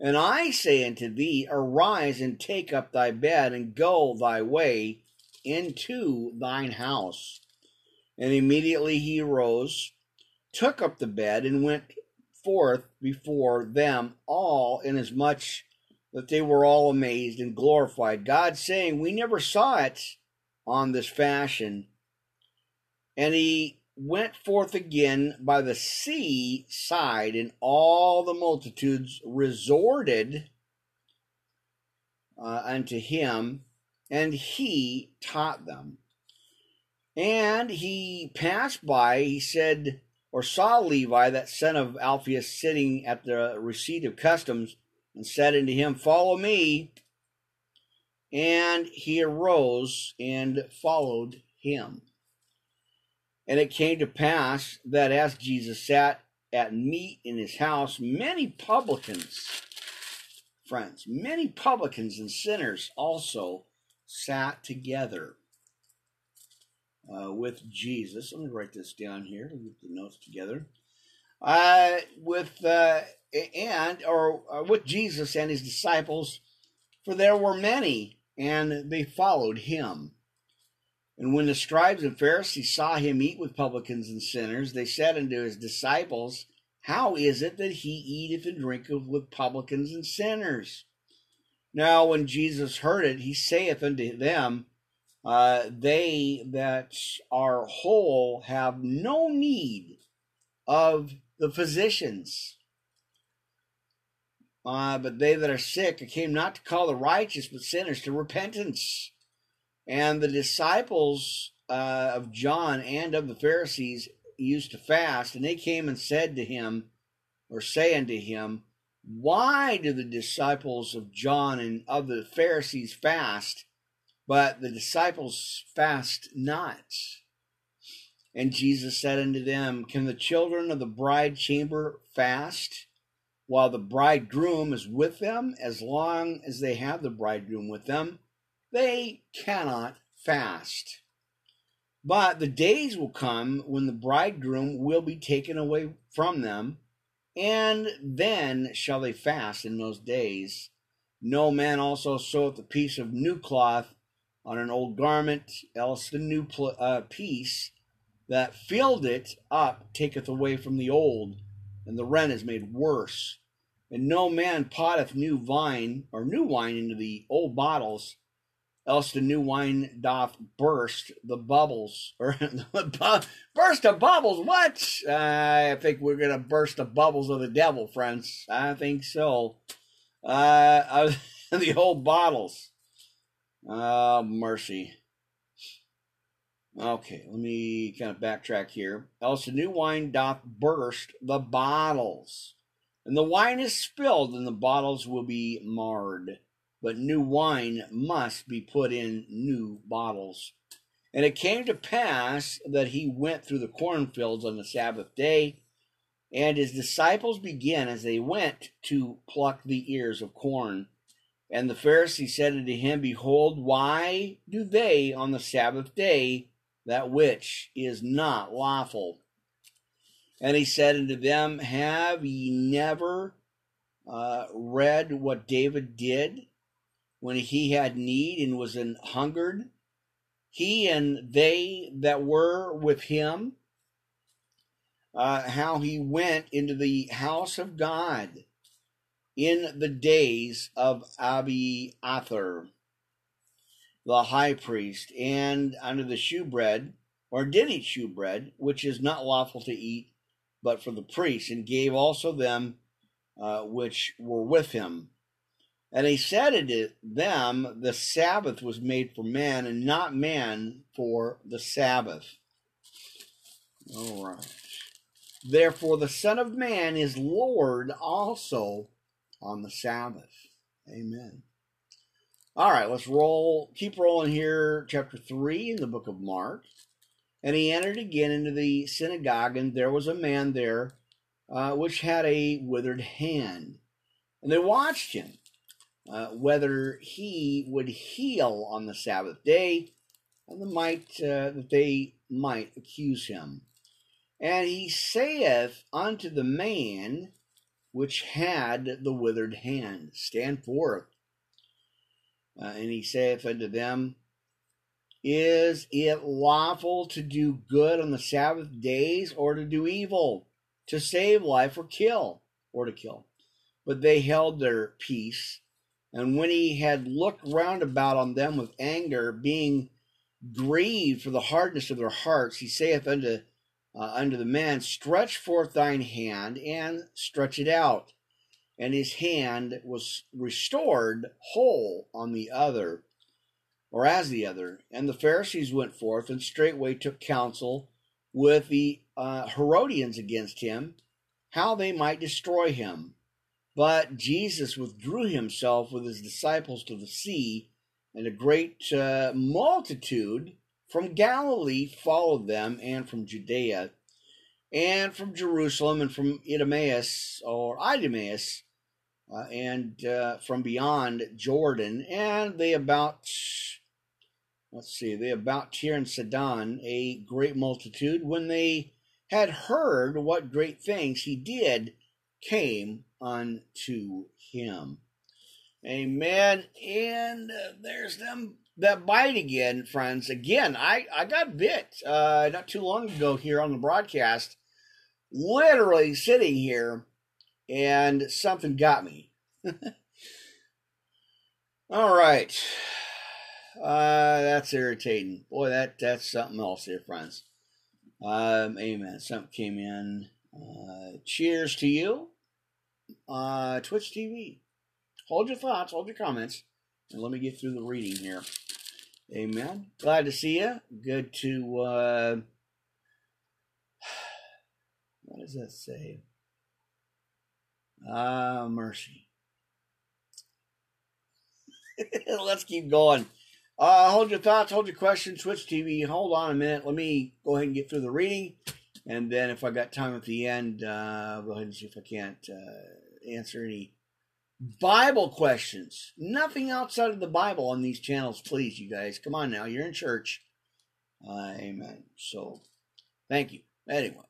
And I say unto thee, Arise and take up thy bed and go thy way into thine house. And immediately he arose, took up the bed, and went forth before them all, inasmuch that they were all amazed and glorified God, saying, We never saw it on this fashion. And he went forth again by the sea side, and all the multitudes resorted uh, unto him, and he taught them. And he passed by, he said, or saw Levi, that son of Alphaeus, sitting at the receipt of customs, and said unto him, Follow me. And he arose and followed him. And it came to pass that as Jesus sat at meat in his house, many publicans, friends, many publicans and sinners also sat together uh, with Jesus. Let me write this down here. Get the notes together. Uh, with uh, and or uh, with Jesus and his disciples, for there were many and they followed him. And when the scribes and Pharisees saw him eat with publicans and sinners, they said unto his disciples, How is it that he eateth and drinketh with publicans and sinners? Now, when Jesus heard it, he saith unto them, uh, They that are whole have no need of the physicians, uh, but they that are sick, I came not to call the righteous, but sinners to repentance. And the disciples uh, of John and of the Pharisees used to fast, and they came and said to him, or say unto him, Why do the disciples of John and of the Pharisees fast, but the disciples fast not? And Jesus said unto them, Can the children of the bride chamber fast while the bridegroom is with them? As long as they have the bridegroom with them, they cannot fast. But the days will come when the bridegroom will be taken away from them, and then shall they fast in those days. No man also seweth a piece of new cloth on an old garment, else the new pl- uh, piece that filled it up taketh away from the old, and the rent is made worse. And no man potteth new wine or new wine into the old bottles, else the new wine doth burst the bubbles or [laughs] burst the bubbles. What? I think we're gonna burst the bubbles of the devil, friends. I think so. Uh, the old bottles. Oh mercy. Okay, let me kind of backtrack here. Else the new wine doth burst the bottles, and the wine is spilled, and the bottles will be marred but new wine must be put in new bottles. And it came to pass that he went through the cornfields on the Sabbath day, and his disciples began as they went to pluck the ears of corn. And the Pharisees said unto him, Behold, why do they on the Sabbath day that which is not lawful? And he said unto them, Have ye never uh, read what David did when he had need and was an hungered, he and they that were with him, uh, how he went into the house of God in the days of Abiathar, the high priest, and under the shewbread, or did eat shewbread, which is not lawful to eat, but for the priests, and gave also them uh, which were with him. And he said unto them, The Sabbath was made for man, and not man for the Sabbath. All right. Therefore, the Son of Man is Lord also on the Sabbath. Amen. All right, let's roll, keep rolling here. Chapter 3 in the book of Mark. And he entered again into the synagogue, and there was a man there uh, which had a withered hand. And they watched him uh, whether he would heal on the Sabbath day, and the might uh, that they might accuse him. And he saith unto the man which had the withered hand, Stand forth. Uh, and he saith unto them, Is it lawful to do good on the Sabbath days, or to do evil, to save life, or kill, or to kill? But they held their peace and when he had looked round about on them with anger, being grieved for the hardness of their hearts, he saith unto uh, unto the man, Stretch forth thine hand, and stretch it out. And his hand was restored whole on the other, or as the other. And the Pharisees went forth and straightway took counsel with the uh, Herodians against him, how they might destroy him. But Jesus withdrew himself with his disciples to the sea, and a great uh, multitude from Galilee followed them, and from Judea, and from Jerusalem, and from Idumaeus or Idumaeus, uh, and uh, from beyond Jordan, and they about let's see, they about Tyre and Sidon, a great multitude, when they had heard what great things he did, came unto him. Amen. And uh, there's them that bite again, friends. Again, I I got bit uh, not too long ago here on the broadcast. Literally sitting here, and something got me. [laughs] All right. Uh, that's irritating. Boy, that that's something else here, friends. Um, amen. Something came in. Uh, cheers to you. Uh, Twitch TV. Hold your thoughts, hold your comments, and let me get through the reading here. Amen. Glad to see you. Good to. Uh, [sighs] what does that say? Ah, mercy. [laughs] Let's keep going. Uh, hold your thoughts, hold your questions, Twitch TV. Hold on a minute. Let me go ahead and get through the reading. And then if I got time at the end, uh, I'll go ahead and see if I can't uh, answer any Bible questions. Nothing outside of the Bible on these channels, please, you guys. Come on now. You're in church. Uh, amen. So, thank you. Anyway.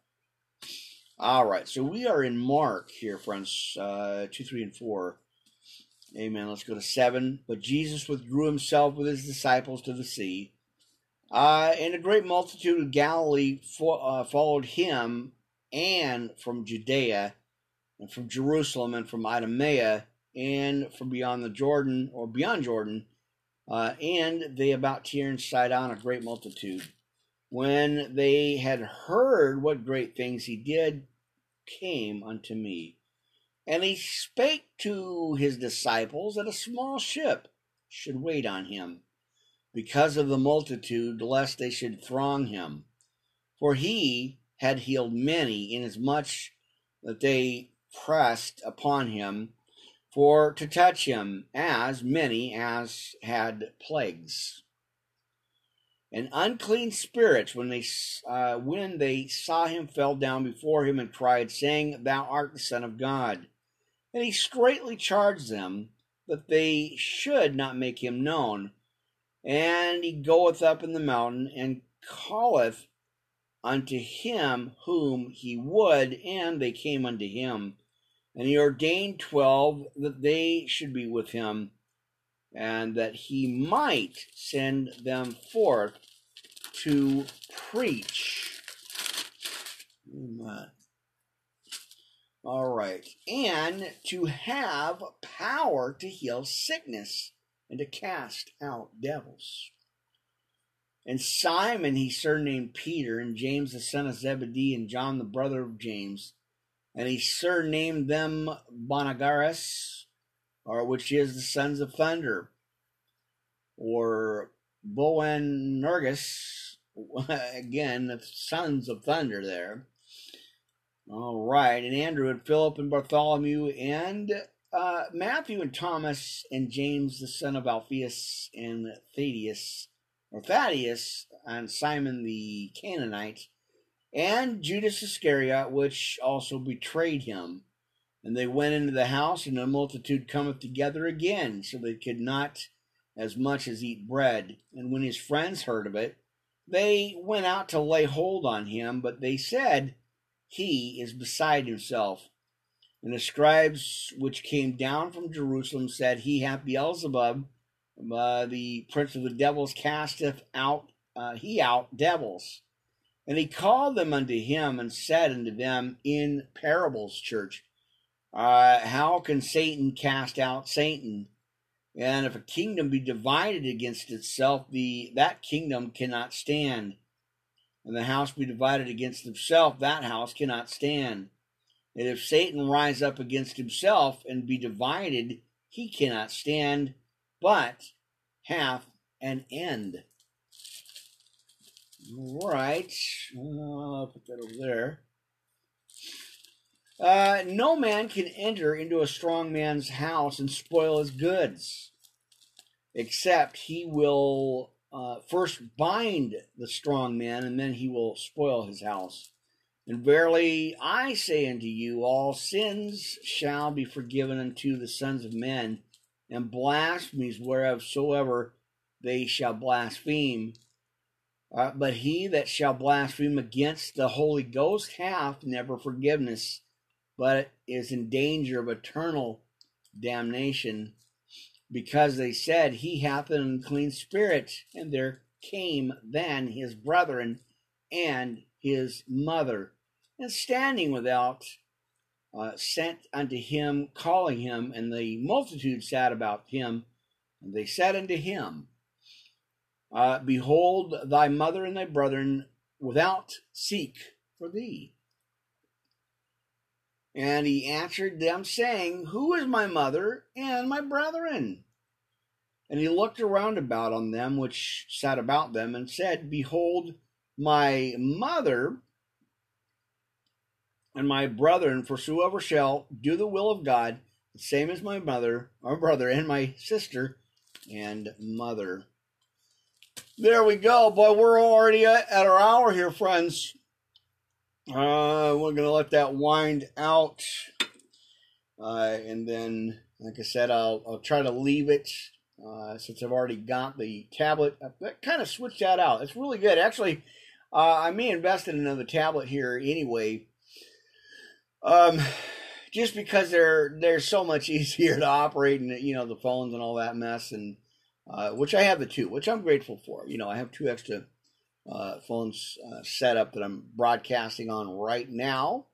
All right. So we are in Mark here, friends. Uh, 2, 3, and 4. Amen. Let's go to 7. But Jesus withdrew himself with his disciples to the sea. Uh, and a great multitude of Galilee fo- uh, followed him, and from Judea, and from Jerusalem, and from Idumea, and from beyond the Jordan, or beyond Jordan, uh, and they about Tyre and Sidon, a great multitude. When they had heard what great things he did, came unto me. And he spake to his disciples that a small ship should wait on him, because of the multitude, lest they should throng him. For he had healed many, inasmuch that they pressed upon him for to touch him, as many as had plagues. And unclean spirits, when they uh, when they saw him, fell down before him and cried, saying, "Thou art the Son of God." And he straightly charged them that they should not make him known. And he goeth up in the mountain and calleth unto him whom he would, and they came unto him. And he ordained twelve that they should be with him, and that he might send them forth to preach. Amen. All right. And to have power to heal sickness and to cast out devils. And Simon he surnamed Peter, and James the son of Zebedee, and John the brother of James and he surnamed them Bonagarus, or which is the sons of thunder, or Boanerges, [laughs] again, the sons of thunder there. All right, and Andrew and Philip and Bartholomew and uh, Matthew and Thomas and James the son of Alphaeus and Thaddeus or Thaddeus and Simon the Canaanite and Judas Iscariot, which also betrayed him. And they went into the house, and the multitude cometh together again, so they could not as much as eat bread. And when his friends heard of it, they went out to lay hold on him, but they said, He is beside himself. And the scribes which came down from Jerusalem said, He hath Beelzebub, uh, the prince of the devils, casteth out, uh, he out devils. And he called them unto him and said unto them in parables, church, uh, How can Satan cast out Satan? And if a kingdom be divided against itself, the that kingdom cannot stand. And the house be divided against itself, that house cannot stand. And if Satan rise up against himself and be divided, he cannot stand, but hath an end. Right. I'll put that over there. Uh, no man can enter into a strong man's house and spoil his goods, except he will uh, first bind the strong man, and then he will spoil his house. And verily I say unto you, all sins shall be forgiven unto the sons of men, and blasphemies whereof soever they shall blaspheme. Uh, but he that shall blaspheme against the Holy Ghost hath never forgiveness, but is in danger of eternal damnation, because they said, He hath an unclean spirit. And there came then his brethren and his mother, and standing without, uh, sent unto him, calling him, and the multitude sat about him And they said unto him, uh, Behold, thy mother and thy brethren without seek for thee. And he answered them, saying, Who is my mother and my brethren? And he looked around about on them which sat about them, and said, Behold, my mother and my brethren, for whosoever shall do the will of God, the same as my mother, our brother, and my sister and mother. There we go. Boy, we're already at our hour here, friends. Uh, we're going to let that wind out. Uh, and then, like I said, I'll, I'll try to leave it uh, since I've already got the tablet. I kind of switched that out. It's really good. Actually, uh, I may invest in another tablet here anyway. Um, just because they're they're so much [laughs] easier to operate and you know the phones and all that mess and uh, which I have the two, which I'm grateful for. You know, I have two extra uh, phones uh, set up that I'm broadcasting on right now.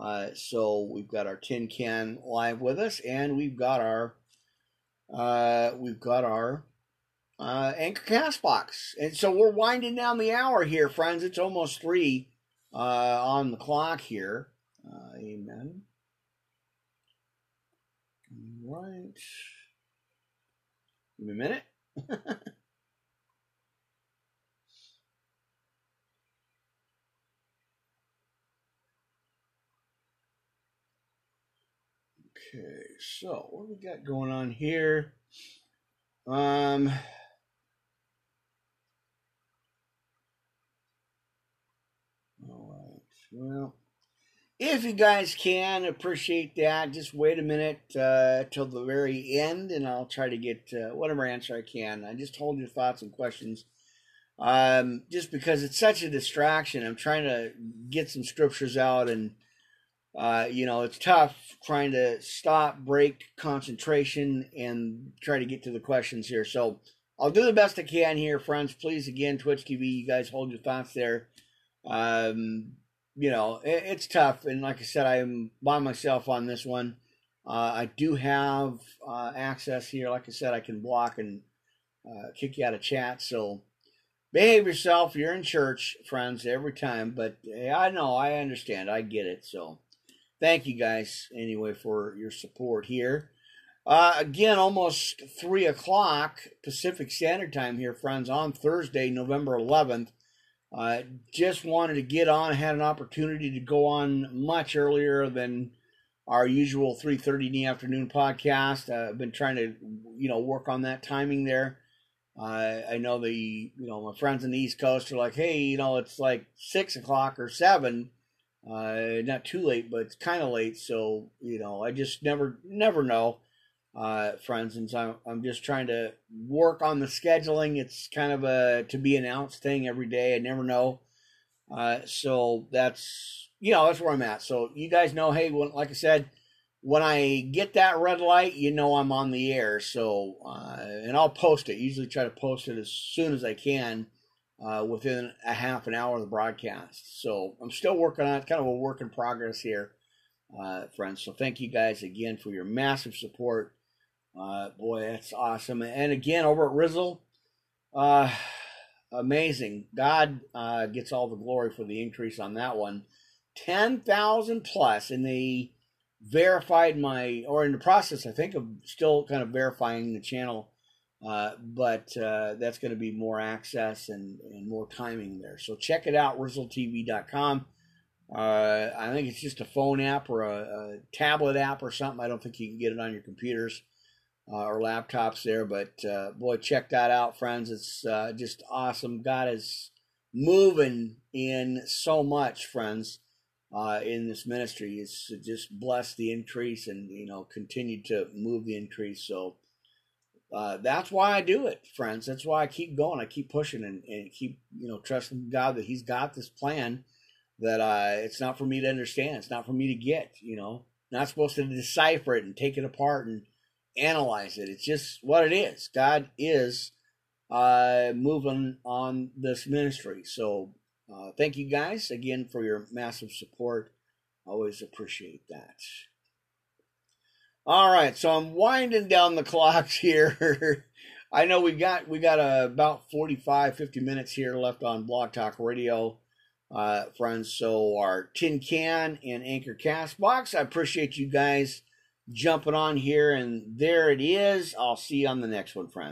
Uh, so we've got our tin can live with us, and we've got our uh, we've got our uh, Anchor Castbox, and so we're winding down the hour here, friends. It's almost three on the clock here. amen. All right. Give me a minute. [laughs] okay, so what we got going on here? Um, all right. Well, if you guys can appreciate that, just wait a minute uh, till the very end, and I'll try to get uh, whatever answer I can. I just hold your thoughts and questions, um, just because it's such a distraction. I'm trying to get some scriptures out, and uh, you know it's tough trying to stop, break concentration, and try to get to the questions here. So I'll do the best I can here, friends. Please, again, Twitch TV, you guys hold your thoughts there. Um, you know, it, it's tough. And like I said, I'm by myself on this one. Uh, I do have uh, access here. Like I said, I can block and uh, kick you out of chat. So behave yourself. You're in church, friends, every time. But yeah, I know, I understand, I get it. So thank you guys anyway for your support here. Uh, again, almost three o'clock Pacific Standard Time here, friends, on Thursday, November 11th. I just wanted to get on. Had an opportunity to go on much earlier than our usual 3:30 in the afternoon podcast. Uh, I've been trying to, you know, work on that timing there. Uh, I know the, you know, my friends in the East Coast are like, hey, you know, it's like six o'clock or seven. Uh, not too late, but it's kind of late. So, you know, I just never, never know uh, friends, and so I'm just trying to work on the scheduling. It's kind of a to be announced thing every day. I never know, uh, so that's you know that's where I'm at. So you guys know, hey, when, like I said, when I get that red light, you know I'm on the air. So uh, and I'll post it. Usually try to post it as soon as I can. Uh, within a half an hour of the broadcast. So I'm still working on it, kind of a work in progress here, uh, friends. So thank you guys again for your massive support. Uh, boy, that's awesome. And again, over at Rizzle, uh, amazing. God uh, gets all the glory for the increase on that one. 10,000 plus, and they verified my, or in the process, I think, of still kind of verifying the channel. Uh, but uh, that's going to be more access and, and more timing there. So check it out, RizzleTV.com. Uh, I think it's just a phone app or a, a, tablet app or something. I don't think you can get it on your computers uh, or laptops there. But uh, boy, check that out, friends. It's uh, just awesome. God is moving in so much, friends, uh, in this ministry. It's just bless the increase and you know continue to move the increase. So. Uh, that's why I do it, friends. That's why I keep going. I keep pushing and, and keep, you know, trusting God that He's got this plan that uh, it's not for me to understand. It's not for me to get, you know, not supposed to decipher it and take it apart and analyze it. It's just what it is. God is uh, moving on this ministry. So uh, thank you guys again for your massive support. Always appreciate that. All right, so I'm winding down the [laughs] clocks here. I know we got we got uh, about 45, 50 minutes here left on BlogTalkRadio, uh, friends. So our Tin Can and Anchor Castbox. I appreciate you guys jumping on here, and there it is. I'll see you on the next one, friends.